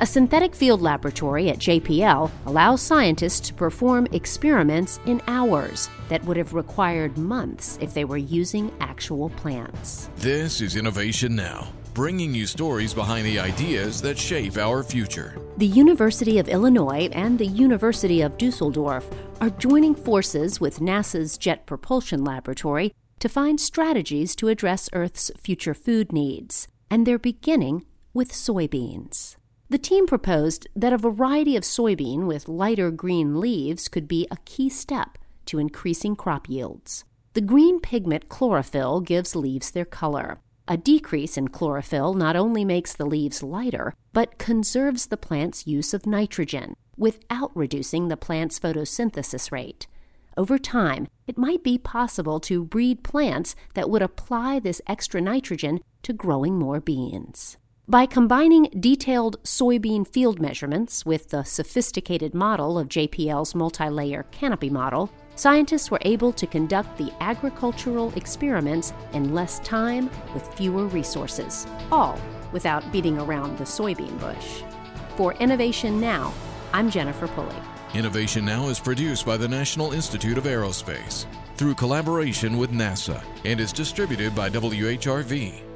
A synthetic field laboratory at JPL allows scientists to perform experiments in hours that would have required months if they were using actual plants. This is Innovation Now, bringing you stories behind the ideas that shape our future. The University of Illinois and the University of Dusseldorf are joining forces with NASA's Jet Propulsion Laboratory to find strategies to address Earth's future food needs. And they're beginning with soybeans. The team proposed that a variety of soybean with lighter green leaves could be a key step to increasing crop yields. The green pigment chlorophyll gives leaves their color. A decrease in chlorophyll not only makes the leaves lighter, but conserves the plant's use of nitrogen without reducing the plant's photosynthesis rate. Over time, it might be possible to breed plants that would apply this extra nitrogen to growing more beans. By combining detailed soybean field measurements with the sophisticated model of JPL's multi layer canopy model, scientists were able to conduct the agricultural experiments in less time with fewer resources, all without beating around the soybean bush. For Innovation Now, I'm Jennifer Pulley. Innovation Now is produced by the National Institute of Aerospace through collaboration with NASA and is distributed by WHRV.